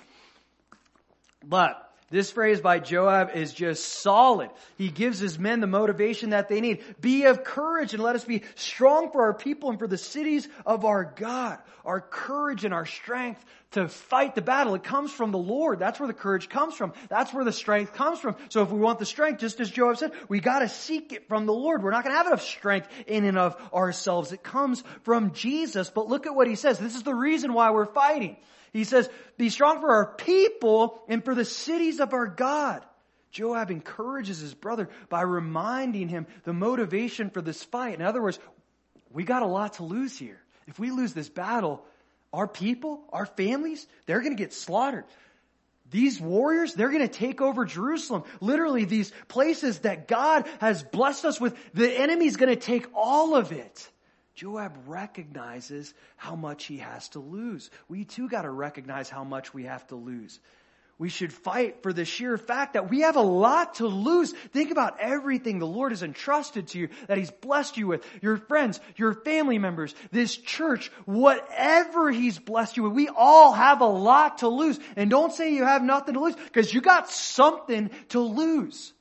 But This phrase by Joab is just solid. He gives his men the motivation that they need. Be of courage and let us be strong for our people and for the cities of our God. Our courage and our strength to fight the battle, it comes from the Lord. That's where the courage comes from. That's where the strength comes from. So if we want the strength, just as Joab said, we gotta seek it from the Lord. We're not gonna have enough strength in and of ourselves. It comes from Jesus. But look at what he says. This is the reason why we're fighting. He says, be strong for our people and for the cities of our God. Joab encourages his brother by reminding him the motivation for this fight. In other words, we got a lot to lose here. If we lose this battle, our people, our families, they're going to get slaughtered. These warriors, they're going to take over Jerusalem. Literally, these places that God has blessed us with, the enemy's going to take all of it. Joab recognizes how much he has to lose. We too got to recognize how much we have to lose. We should fight for the sheer fact that we have a lot to lose. Think about everything the Lord has entrusted to you, that He's blessed you with, your friends, your family members, this church, whatever He's blessed you with. We all have a lot to lose. And don't say you have nothing to lose, because you got something to lose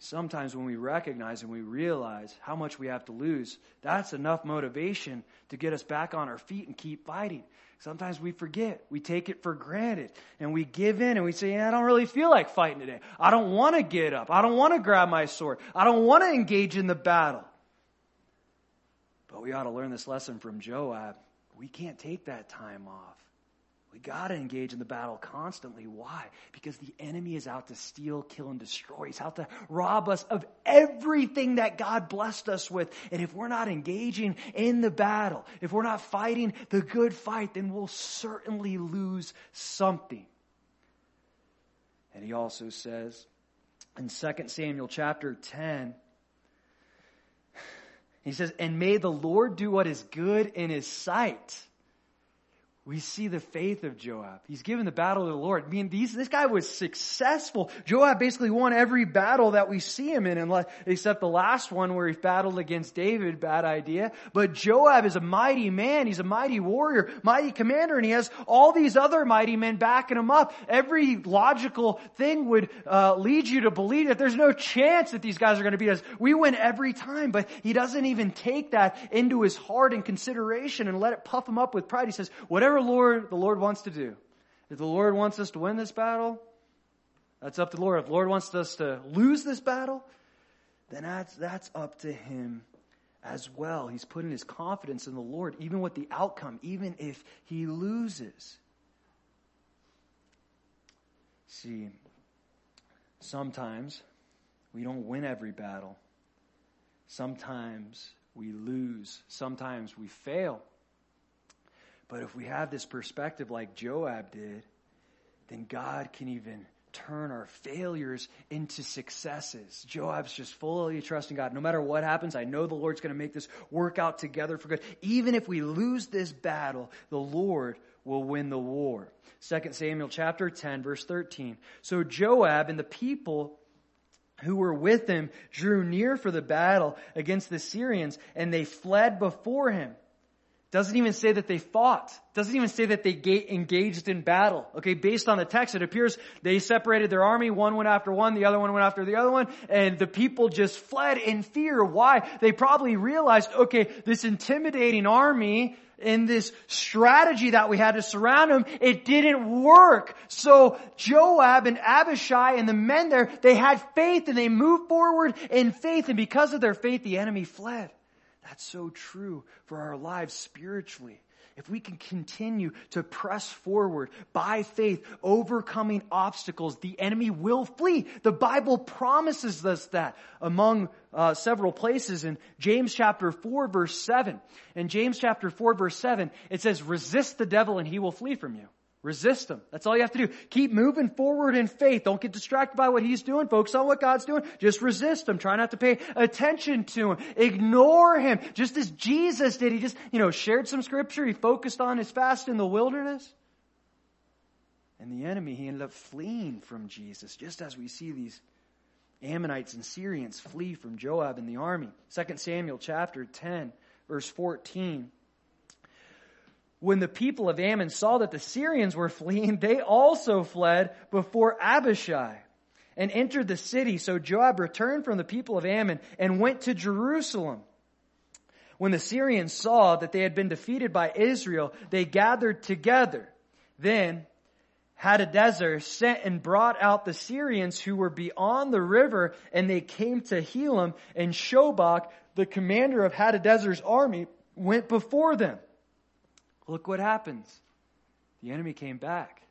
sometimes when we recognize and we realize how much we have to lose, that's enough motivation to get us back on our feet and keep fighting. Sometimes we forget. We take it for granted and we give in and we say, yeah, I don't really feel like fighting today. I don't want to get up. I don't want to grab my sword. I don't want to engage in the battle. But we ought to learn this lesson from Joab. We can't take that time off. We got to engage in the battle constantly. Why? Because the enemy is out to steal, kill, and destroy. He's out to rob us of everything that God blessed us with. And if we're not engaging in the battle, if we're not fighting the good fight, then we'll certainly lose something. And he also says in 2 Samuel chapter 10, he says, And may the Lord do what is good in his sight we see the faith of Joab. He's given the battle to the Lord. I mean, these, this guy was successful. Joab basically won every battle that we see him in, unless, except the last one where he battled against David. Bad idea. But Joab is a mighty man. He's a mighty warrior, mighty commander, and he has all these other mighty men backing him up. Every logical thing would uh, lead you to believe that there's no chance that these guys are going to beat us. We win every time, but he doesn't even take that into his heart and consideration and let it puff him up with pride. He says, whatever Lord the Lord wants to do. If the Lord wants us to win this battle, that's up to the Lord. If the Lord wants us to lose this battle, then that's, that's up to Him as well. He's putting his confidence in the Lord, even with the outcome, even if he loses. See, sometimes we don't win every battle. Sometimes we lose. Sometimes we fail. But if we have this perspective like Joab did, then God can even turn our failures into successes. Joab's just fully trusting God. No matter what happens, I know the Lord's going to make this work out together for good. Even if we lose this battle, the Lord will win the war. 2 Samuel chapter 10 verse 13. So Joab and the people who were with him drew near for the battle against the Syrians and they fled before him. Doesn't even say that they fought. Doesn't even say that they engaged in battle. Okay, based on the text, it appears they separated their army. One went after one, the other one went after the other one, and the people just fled in fear. Why? They probably realized, okay, this intimidating army and this strategy that we had to surround them, it didn't work. So Joab and Abishai and the men there, they had faith and they moved forward in faith, and because of their faith, the enemy fled. That's so true for our lives spiritually. If we can continue to press forward by faith, overcoming obstacles, the enemy will flee. The Bible promises us that among uh, several places in James chapter 4 verse 7. In James chapter 4 verse 7, it says, resist the devil and he will flee from you. Resist him. That's all you have to do. Keep moving forward in faith. Don't get distracted by what he's doing. Focus on what God's doing. Just resist him. Try not to pay attention to him. Ignore him. Just as Jesus did. He just, you know, shared some scripture. He focused on his fast in the wilderness. And the enemy, he ended up fleeing from Jesus, just as we see these Ammonites and Syrians flee from Joab and the army. 2 Samuel chapter 10, verse 14. When the people of Ammon saw that the Syrians were fleeing, they also fled before Abishai and entered the city. So Joab returned from the people of Ammon and went to Jerusalem. When the Syrians saw that they had been defeated by Israel, they gathered together. Then Hadadezer sent and brought out the Syrians who were beyond the river, and they came to Helam, and Shobach, the commander of Hadadezer's army, went before them. Look what happens. The enemy came back.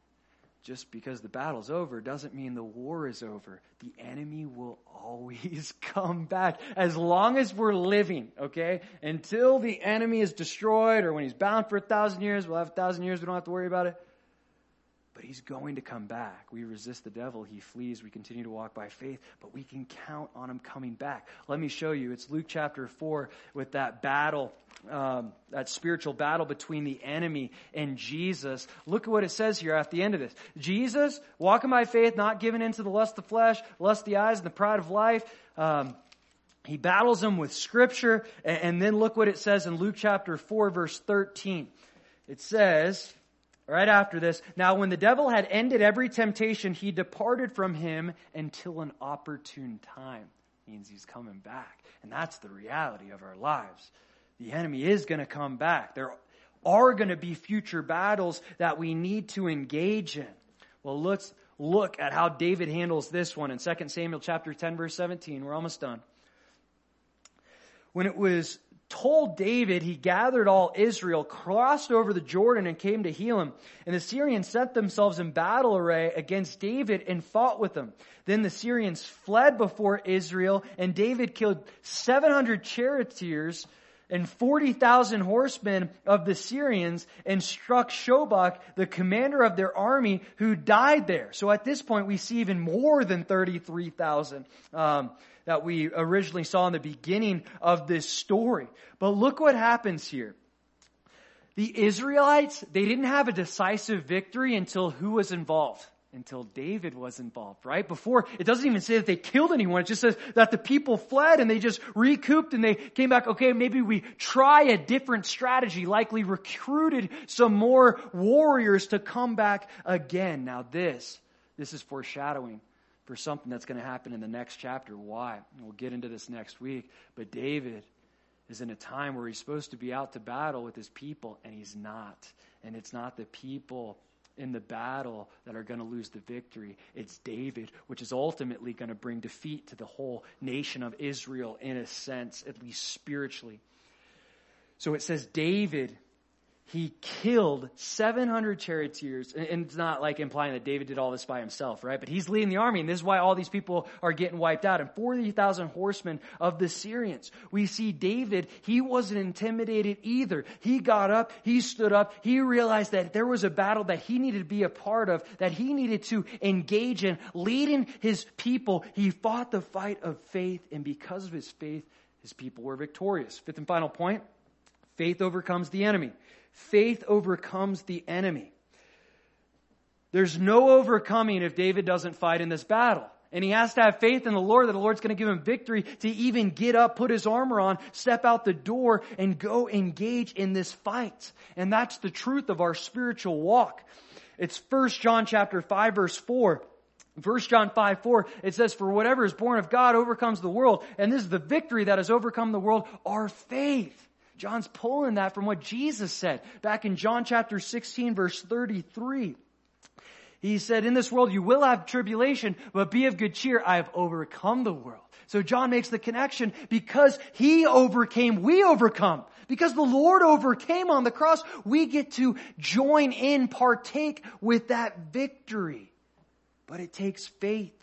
Just because the battle's over doesn't mean the war is over. The enemy will [LAUGHS] always come back as long as we're living, okay? Until the enemy is destroyed or when he's bound for a thousand years, we'll have a thousand years, we don't have to worry about it but he's going to come back. We resist the devil, he flees. We continue to walk by faith, but we can count on him coming back. Let me show you. It's Luke chapter 4 with that battle, um, that spiritual battle between the enemy and Jesus. Look at what it says here at the end of this. Jesus, walking by faith, not giving into the lust of the flesh, lust of the eyes, and the pride of life. Um, he battles them with scripture, and, and then look what it says in Luke chapter 4, verse 13. It says, right after this. Now, when the devil had ended every temptation, he departed from him until an opportune time. Means he's coming back. And that's the reality of our lives. The enemy is going to come back. There are going to be future battles that we need to engage in. Well, let's look at how David handles this one in 2 Samuel chapter 10 verse 17. We're almost done. When it was told David he gathered all Israel, crossed over the Jordan and came to Helam. And the Syrians set themselves in battle array against David and fought with them. Then the Syrians fled before Israel and David killed 700 charioteers and 40,000 horsemen of the Syrians and struck Shobach, the commander of their army, who died there. So at this point, we see even more than 33,000 um, that we originally saw in the beginning of this story. But look what happens here. The Israelites, they didn't have a decisive victory until who was involved? Until David was involved, right? Before, it doesn't even say that they killed anyone. It just says that the people fled and they just recouped and they came back. Okay, maybe we try a different strategy, likely recruited some more warriors to come back again. Now this, this is foreshadowing for something that's going to happen in the next chapter. Why? We'll get into this next week. But David is in a time where he's supposed to be out to battle with his people, and he's not. And it's not the people in the battle that are going to lose the victory. It's David, which is ultimately going to bring defeat to the whole nation of Israel in a sense, at least spiritually. So it says David he killed 700 charioteers. And it's not like implying that David did all this by himself, right? But he's leading the army, and this is why all these people are getting wiped out. And 40,000 horsemen of the Syrians. We see David, he wasn't intimidated either. He got up, he stood up, he realized that there was a battle that he needed to be a part of, that he needed to engage in, leading his people. He fought the fight of faith, and because of his faith, his people were victorious. Fifth and final point faith overcomes the enemy faith overcomes the enemy. There's no overcoming if David doesn't fight in this battle. And he has to have faith in the Lord that the Lord's going to give him victory to even get up, put his armor on, step out the door, and go engage in this fight. And that's the truth of our spiritual walk. It's First John chapter 5 verse 4. 1 John 5, 4, it says, For whatever is born of God overcomes the world, and this is the victory that has overcome the world, our faith. John's pulling that from what Jesus said back in John chapter 16 verse 33. He said, in this world you will have tribulation, but be of good cheer. I have overcome the world. So John makes the connection because he overcame, we overcome. Because the Lord overcame on the cross, we get to join in, partake with that victory. But it takes faith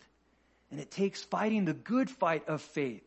and it takes fighting the good fight of faith.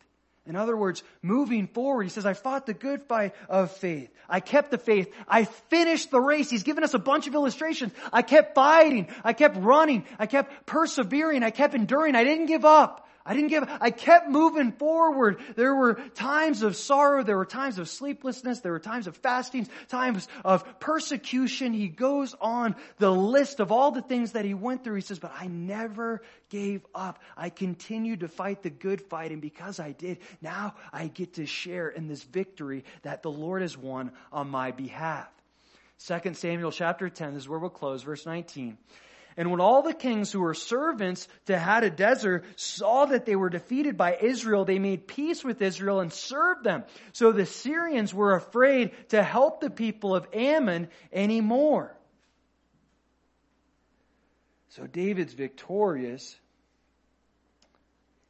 In other words, moving forward, he says, I fought the good fight of faith. I kept the faith. I finished the race. He's given us a bunch of illustrations. I kept fighting. I kept running. I kept persevering. I kept enduring. I didn't give up. I didn't give, I kept moving forward. There were times of sorrow. There were times of sleeplessness. There were times of fastings, times of persecution. He goes on the list of all the things that he went through. He says, but I never gave up. I continued to fight the good fight. And because I did, now I get to share in this victory that the Lord has won on my behalf. 2 Samuel chapter 10, this is where we'll close, verse 19. And when all the kings who were servants to Hadadezer saw that they were defeated by Israel, they made peace with Israel and served them. So the Syrians were afraid to help the people of Ammon anymore. So David's victorious.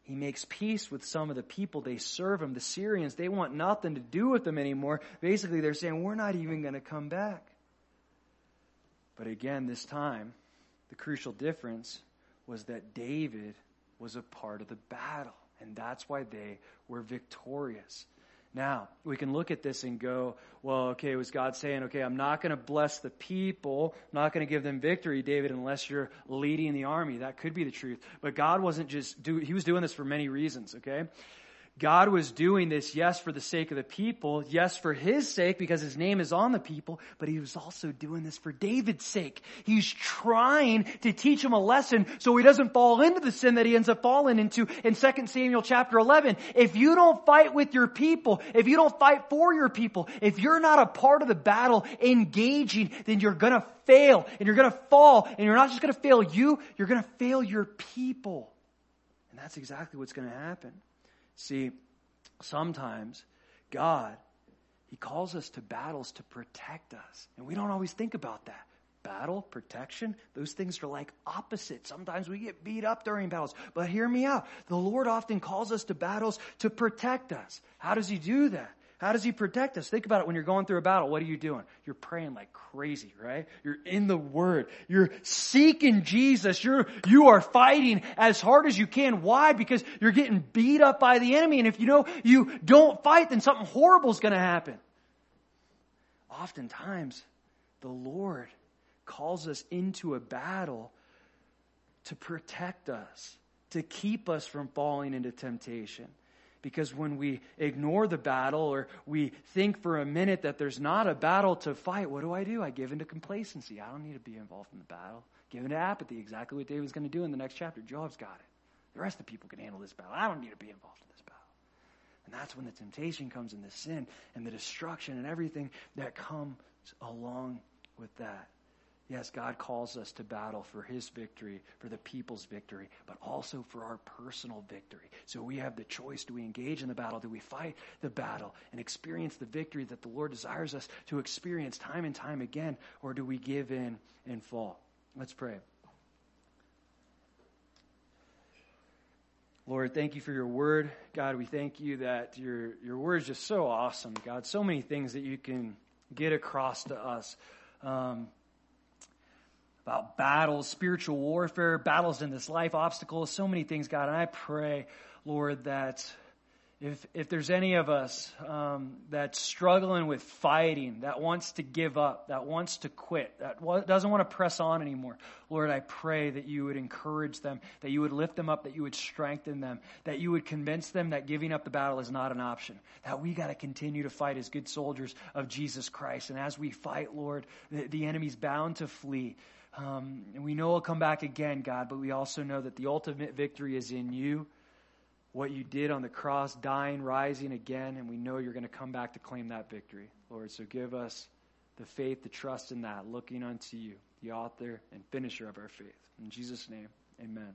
He makes peace with some of the people. They serve him. The Syrians, they want nothing to do with them anymore. Basically, they're saying, we're not even going to come back. But again, this time, the crucial difference was that David was a part of the battle. And that's why they were victorious. Now, we can look at this and go, well, okay, was God saying, okay, I'm not going to bless the people, I'm not going to give them victory, David, unless you're leading the army. That could be the truth. But God wasn't just do, he was doing this for many reasons, okay? God was doing this, yes, for the sake of the people, yes, for his sake, because his name is on the people, but he was also doing this for David's sake. He's trying to teach him a lesson so he doesn't fall into the sin that he ends up falling into in 2 Samuel chapter 11. If you don't fight with your people, if you don't fight for your people, if you're not a part of the battle engaging, then you're gonna fail and you're gonna fall and you're not just gonna fail you, you're gonna fail your people. And that's exactly what's gonna happen. See, sometimes God, He calls us to battles to protect us. And we don't always think about that. Battle, protection, those things are like opposites. Sometimes we get beat up during battles. But hear me out. The Lord often calls us to battles to protect us. How does He do that? How does he protect us? Think about it when you're going through a battle. What are you doing? You're praying like crazy, right? You're in the word. You're seeking Jesus. You're, you are fighting as hard as you can. Why? Because you're getting beat up by the enemy. And if you know you don't fight, then something horrible is going to happen. Oftentimes, the Lord calls us into a battle to protect us, to keep us from falling into temptation. Because when we ignore the battle or we think for a minute that there's not a battle to fight, what do I do? I give into complacency. I don't need to be involved in the battle. Give into apathy, exactly what David's going to do in the next chapter. Joab's got it. The rest of the people can handle this battle. I don't need to be involved in this battle. And that's when the temptation comes and the sin and the destruction and everything that comes along with that. Yes, God calls us to battle for his victory, for the people's victory, but also for our personal victory. So we have the choice do we engage in the battle? Do we fight the battle and experience the victory that the Lord desires us to experience time and time again, or do we give in and fall? Let's pray. Lord, thank you for your word. God, we thank you that your, your word is just so awesome. God, so many things that you can get across to us. Um, about battles, spiritual warfare, battles in this life, obstacles, so many things, God. And I pray, Lord, that if, if there's any of us um, that's struggling with fighting, that wants to give up, that wants to quit, that doesn't want to press on anymore, Lord, I pray that you would encourage them, that you would lift them up, that you would strengthen them, that you would convince them that giving up the battle is not an option, that we got to continue to fight as good soldiers of Jesus Christ. And as we fight, Lord, the, the enemy's bound to flee. Um, and we know he'll come back again, God, but we also know that the ultimate victory is in you. What you did on the cross, dying, rising again, and we know you're going to come back to claim that victory, Lord. So give us the faith, the trust in that, looking unto you, the author and finisher of our faith. In Jesus' name, amen.